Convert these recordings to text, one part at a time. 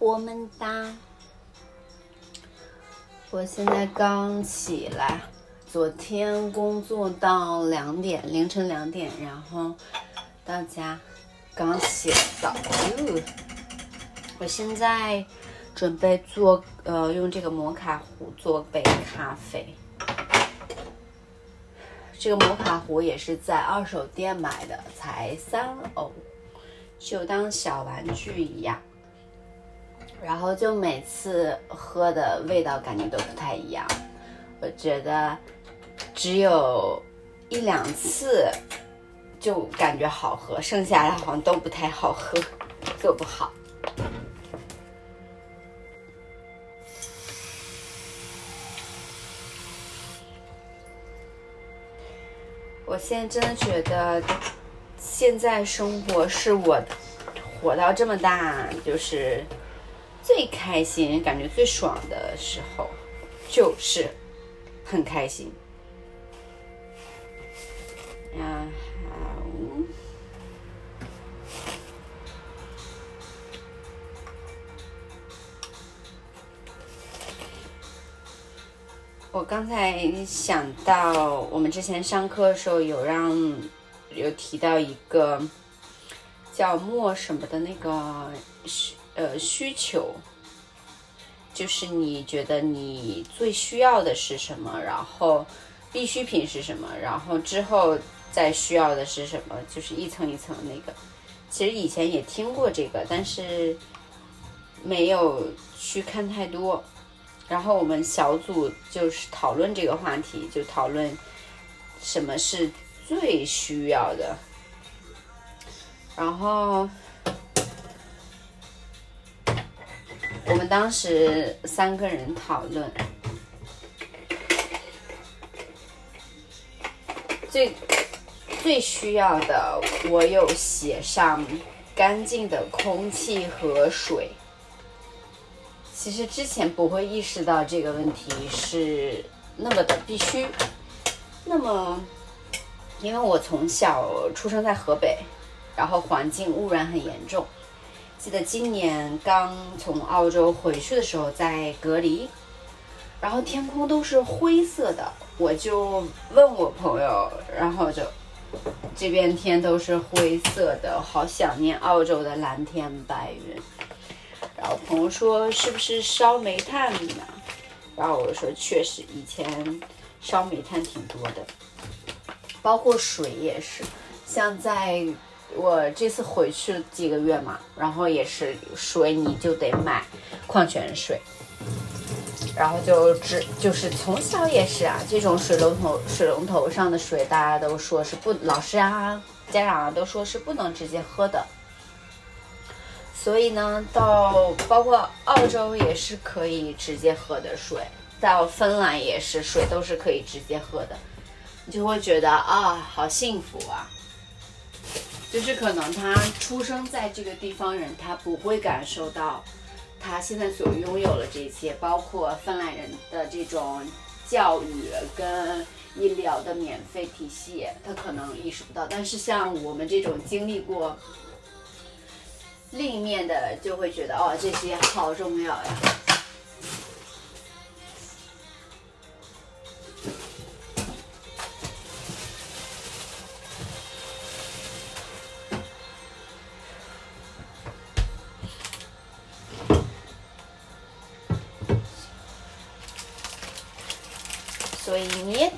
我们哒。我现在刚起来，昨天工作到两点，凌晨两点，然后到家刚洗澡。我现在准备做呃，用这个摩卡壶做杯咖啡。这个摩卡壶也是在二手店买的，才三欧，就当小玩具一样。然后就每次喝的味道感觉都不太一样，我觉得只有一两次就感觉好喝，剩下的好像都不太好喝，做不好。我现在真的觉得，现在生活是我活到这么大就是。最开心、感觉最爽的时候，就是很开心。然后，我刚才想到，我们之前上课的时候有让有提到一个叫墨什么的那个是。呃，需求就是你觉得你最需要的是什么，然后必需品是什么，然后之后再需要的是什么，就是一层一层那个。其实以前也听过这个，但是没有去看太多。然后我们小组就是讨论这个话题，就讨论什么是最需要的，然后。我们当时三个人讨论，最最需要的，我有写上干净的空气和水。其实之前不会意识到这个问题是那么的必须。那么，因为我从小出生在河北，然后环境污染很严重。记得今年刚从澳洲回去的时候，在隔离，然后天空都是灰色的，我就问我朋友，然后就这边天都是灰色的，好想念澳洲的蓝天白云。然后朋友说是不是烧煤炭呢？然后我说确实，以前烧煤炭挺多的，包括水也是，像在。我这次回去几个月嘛，然后也是水你就得买矿泉水，然后就只就是从小也是啊，这种水龙头水龙头上的水大家都说是不，老师啊家长啊都说是不能直接喝的，所以呢，到包括澳洲也是可以直接喝的水，到芬兰也是水都是可以直接喝的，你就会觉得啊，好幸福啊。就是可能他出生在这个地方人，他不会感受到他现在所拥有的这些，包括芬兰人的这种教育跟医疗的免费体系，他可能意识不到。但是像我们这种经历过另一面的，就会觉得哦，这些好重要呀。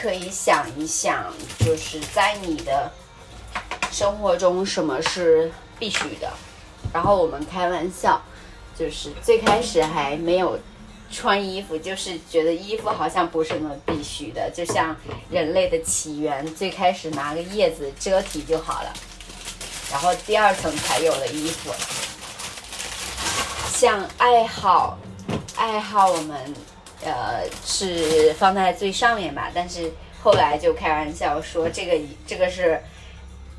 可以想一想，就是在你的生活中什么是必须的。然后我们开玩笑，就是最开始还没有穿衣服，就是觉得衣服好像不是那么必须的。就像人类的起源，最开始拿个叶子遮体就好了，然后第二层才有了衣服。像爱好，爱好我们。呃，是放在最上面吧，但是后来就开玩笑说，这个这个是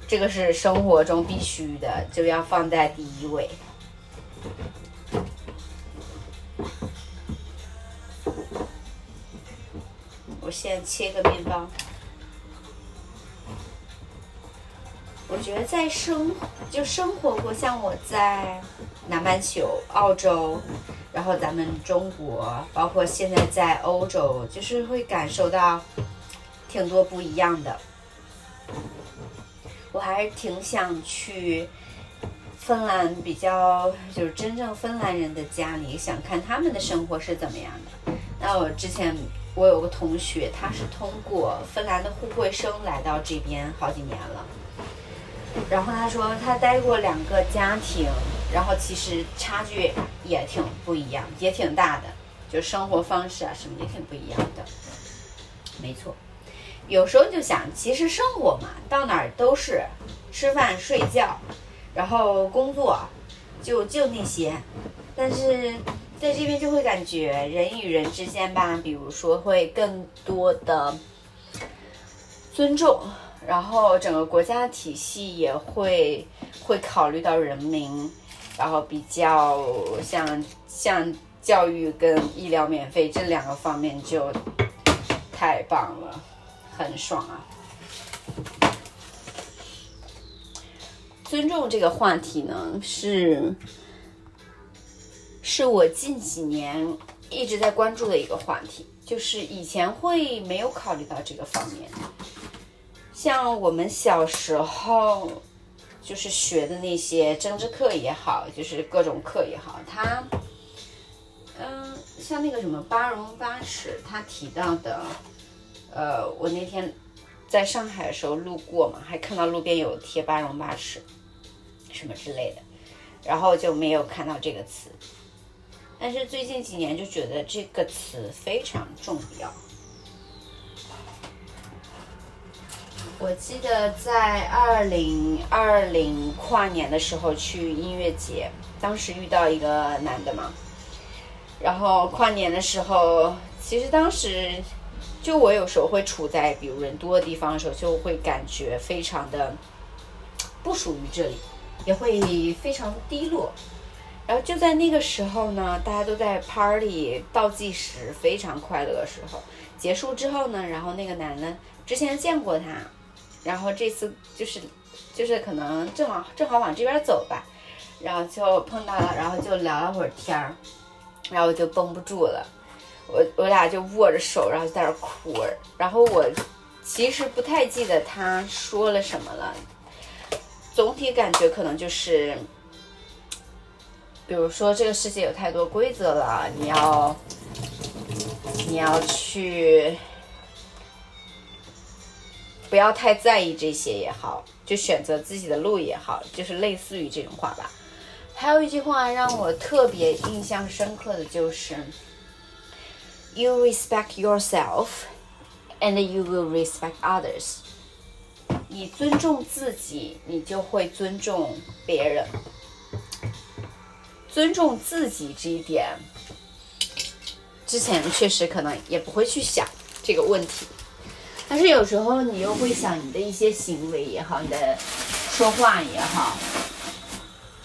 这个是生活中必须的，就要放在第一位。我先切个面包。我觉得在生就生活过，像我在南半球、澳洲，然后咱们中国，包括现在在欧洲，就是会感受到挺多不一样的。我还是挺想去芬兰，比较就是真正芬兰人的家里，想看他们的生活是怎么样的。那我之前我有个同学，他是通过芬兰的互惠生来到这边好几年了。然后他说他待过两个家庭，然后其实差距也挺不一样，也挺大的，就生活方式啊什么也挺不一样的。没错，有时候就想，其实生活嘛，到哪儿都是吃饭睡觉，然后工作，就就那些。但是在这边就会感觉人与人之间吧，比如说会更多的尊重。然后整个国家体系也会会考虑到人民，然后比较像像教育跟医疗免费这两个方面就太棒了，很爽啊！尊重这个话题呢，是是我近几年一直在关注的一个话题，就是以前会没有考虑到这个方面。像我们小时候，就是学的那些政治课也好，就是各种课也好，它，嗯，像那个什么八荣八耻，他提到的，呃，我那天在上海的时候路过嘛，还看到路边有贴八荣八耻，什么之类的，然后就没有看到这个词，但是最近几年就觉得这个词非常重要。我记得在二零二零跨年的时候去音乐节，当时遇到一个男的嘛，然后跨年的时候，其实当时就我有时候会处在比如人多的地方的时候，就会感觉非常的不属于这里，也会非常低落。然后就在那个时候呢，大家都在 party 倒计时，非常快乐的时候，结束之后呢，然后那个男的之前见过他。然后这次就是，就是可能正好正好往这边走吧，然后就碰到了，然后就聊了会儿天儿，然后我就绷不住了，我我俩就握着手，然后在那哭。然后我其实不太记得他说了什么了，总体感觉可能就是，比如说这个世界有太多规则了，你要你要去。不要太在意这些也好，就选择自己的路也好，就是类似于这种话吧。还有一句话让我特别印象深刻的就是：“You respect yourself, and you will respect others。”你尊重自己，你就会尊重别人。尊重自己这一点，之前确实可能也不会去想这个问题。但是有时候你又会想，你的一些行为也好，你的说话也好，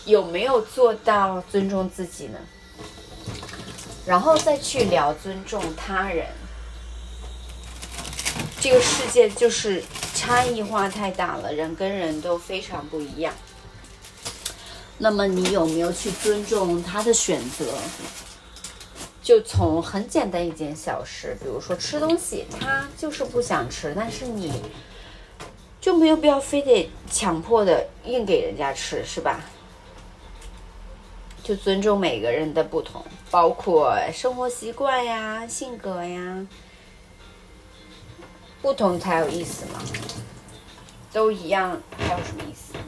有没有做到尊重自己呢？然后再去聊尊重他人。这个世界就是差异化太大了，人跟人都非常不一样。那么你有没有去尊重他的选择？就从很简单一件小事，比如说吃东西，他就是不想吃，但是你就没有必要非得强迫的硬给人家吃，是吧？就尊重每个人的不同，包括生活习惯呀、性格呀，不同才有意思嘛，都一样还有什么意思呢？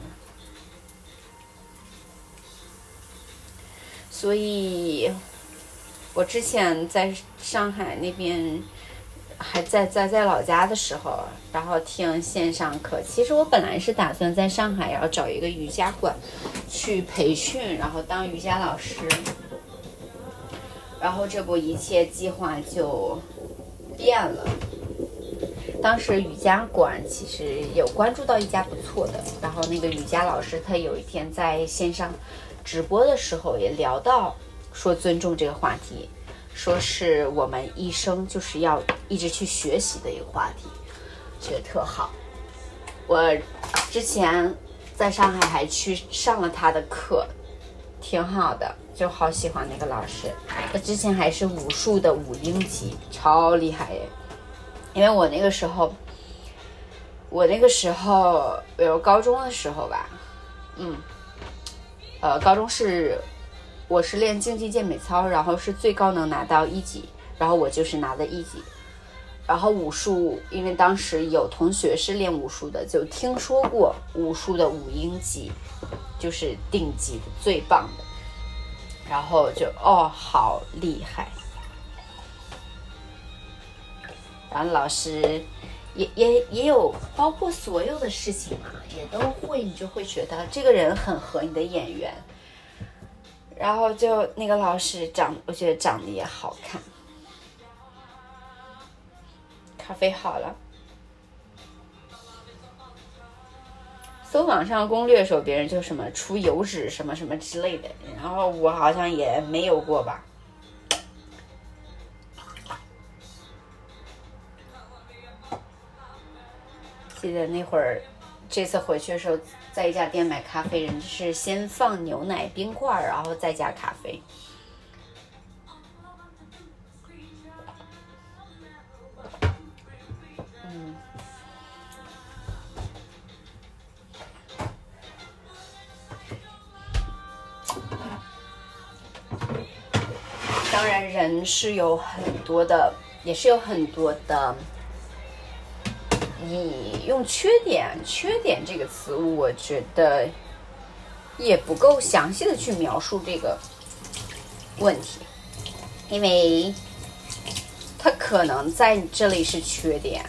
所以。我之前在上海那边，还在在在老家的时候，然后听线上课。其实我本来是打算在上海要找一个瑜伽馆去培训，然后当瑜伽老师。然后这不一切计划就变了。当时瑜伽馆其实有关注到一家不错的，然后那个瑜伽老师他有一天在线上直播的时候也聊到。说尊重这个话题，说是我们一生就是要一直去学习的一个话题，觉得特好。我之前在上海还去上了他的课，挺好的，就好喜欢那个老师。他之前还是武术的五英级，超厉害耶！因为我那个时候，我那个时候，比如高中的时候吧，嗯，呃，高中是我是练竞技健美操，然后是最高能拿到一级，然后我就是拿的一级。然后武术，因为当时有同学是练武术的，就听说过武术的五英级，就是顶级的最棒的。然后就哦，好厉害！然后老师也也也有，包括所有的事情嘛，也都会，你就会觉得这个人很合你的眼缘。然后就那个老师长，我觉得长得也好看。咖啡好了，搜网上攻略的时候，别人就什么除油脂什么什么之类的，然后我好像也没有过吧。记得那会儿，这次回去的时候，在一家店买咖啡，人家是先放牛奶冰块，然后再加咖啡。嗯当然，人是有很多的，也是有很多的。你用缺点，缺点这个词，我觉得也不够详细的去描述这个问题，因为它可能在这里是缺点，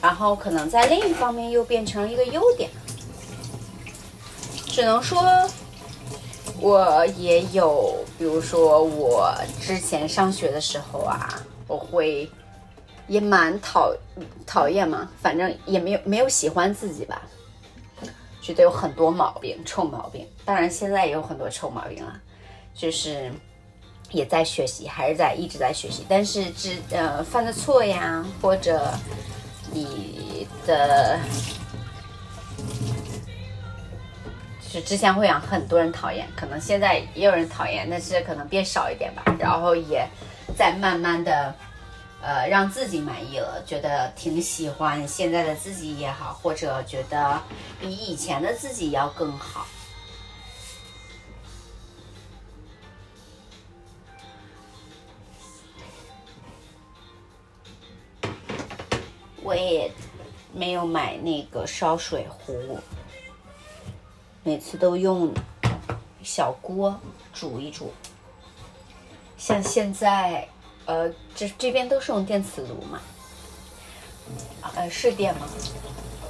然后可能在另一方面又变成了一个优点，只能说。我也有，比如说我之前上学的时候啊，我会也蛮讨讨厌嘛，反正也没有没有喜欢自己吧，觉得有很多毛病，臭毛病。当然现在也有很多臭毛病了，就是也在学习，还是在一直在学习。但是之呃犯的错呀，或者你的。之前会让很多人讨厌，可能现在也有人讨厌，但是可能变少一点吧。然后也在慢慢的，呃，让自己满意了，觉得挺喜欢现在的自己也好，或者觉得比以前的自己要更好。我也没有买那个烧水壶。每次都用小锅煮一煮，像现在，呃，这这边都是用电磁炉嘛，呃，是电吗？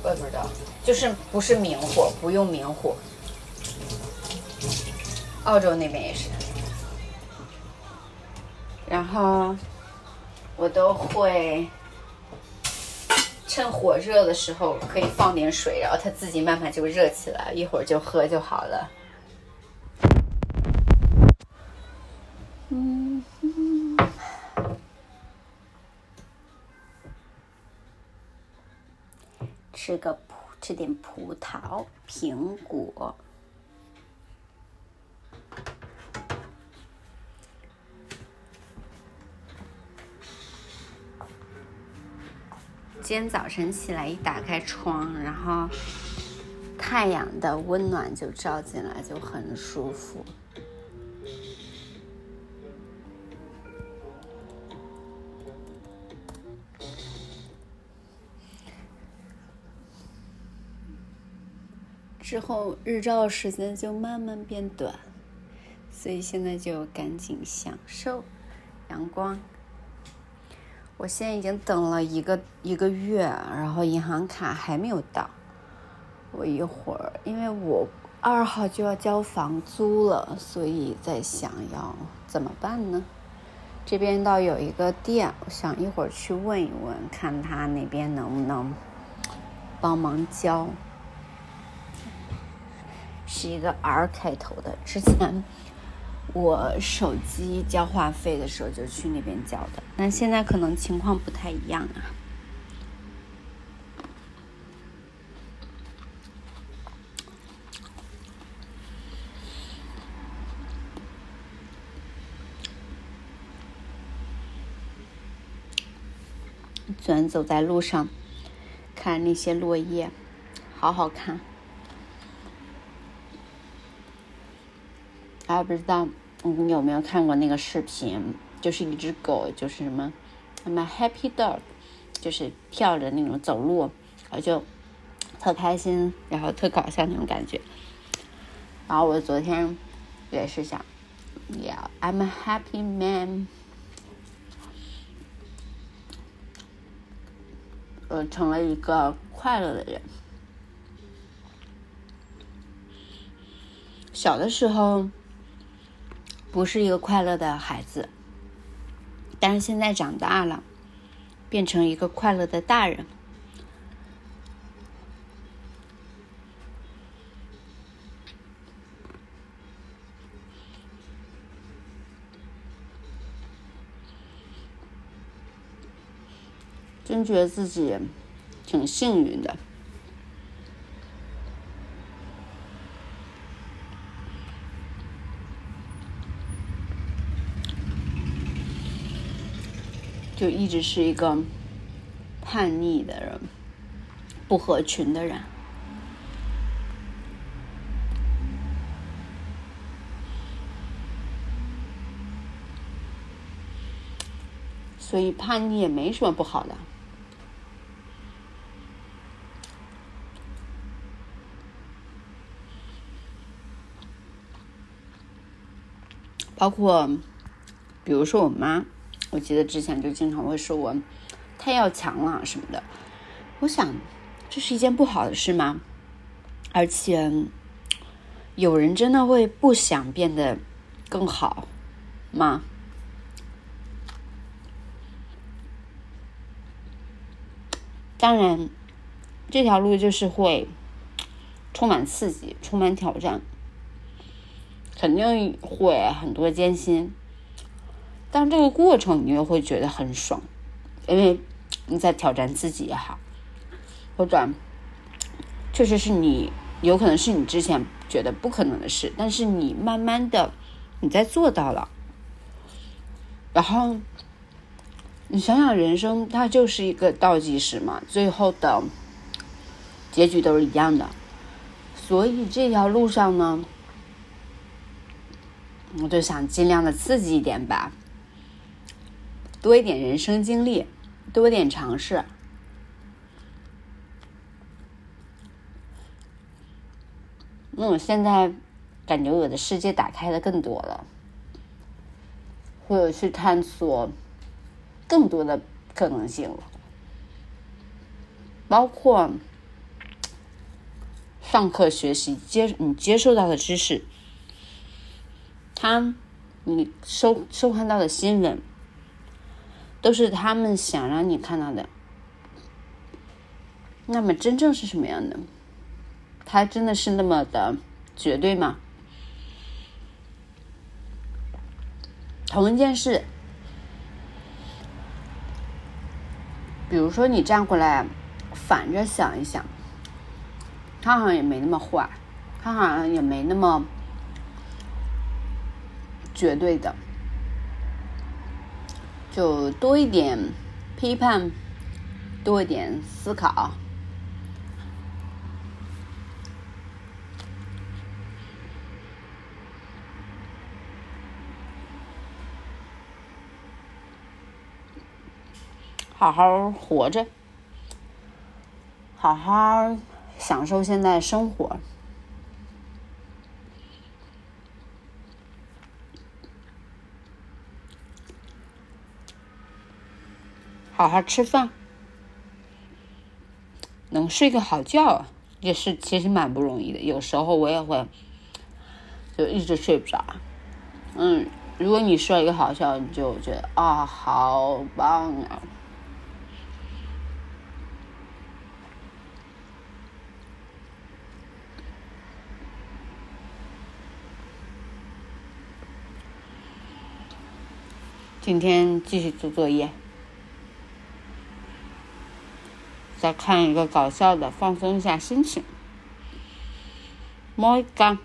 我也不知道，就是不是明火，不用明火。澳洲那边也是，然后我都会。趁火热的时候可以放点水，然后它自己慢慢就热起来，一会儿就喝就好了。嗯，吃个葡，吃点葡萄、苹果。今天早晨起来，一打开窗，然后太阳的温暖就照进来，就很舒服。之后日照时间就慢慢变短，所以现在就赶紧享受阳光。我现在已经等了一个一个月，然后银行卡还没有到。我一会儿，因为我二号就要交房租了，所以在想要怎么办呢？这边倒有一个店，我想一会儿去问一问，看他那边能不能帮忙交。是一个 r 开头的之前我手机交话费的时候就去那边交的。但现在可能情况不太一样啊。昨天走在路上看那些落叶好好看。还不知道你有没有看过那个视频？就是一只狗，就是什么，I'm a happy dog，就是跳着那种走路，然后就特开心，然后特搞笑那种感觉。然后我昨天也是想，Yeah，I'm a happy man，呃，成了一个快乐的人。小的时候不是一个快乐的孩子。但是现在长大了，变成一个快乐的大人，真觉得自己挺幸运的。就一直是一个叛逆的人，不合群的人，所以叛逆也没什么不好的。包括，比如说我妈。我记得之前就经常会说我太要强了什么的，我想这是一件不好的事吗？而且有人真的会不想变得更好吗？当然，这条路就是会充满刺激、充满挑战，肯定会很多艰辛。但这个过程你又会觉得很爽，因为你在挑战自己也好，或者确实是你有可能是你之前觉得不可能的事，但是你慢慢的你在做到了，然后你想想人生它就是一个倒计时嘛，最后的结局都是一样的，所以这条路上呢，我就想尽量的刺激一点吧。多一点人生经历，多一点尝试。那我现在感觉我的世界打开的更多了，或者去探索更多的可能性了，包括上课学习接你接受到的知识，他你收收看到的新闻。都是他们想让你看到的。那么真正是什么样的？他真的是那么的绝对吗？同一件事，比如说你站过来反着想一想，他好像也没那么坏，他好像也没那么绝对的。就多一点批判，多一点思考，好好活着，好好享受现在生活。好好吃饭，能睡个好觉也是其实蛮不容易的。有时候我也会就一直睡不着。嗯，如果你睡一个好觉，你就觉得啊，好棒啊！今天继续做作业。再看一个搞笑的，放松一下心情。摸一个。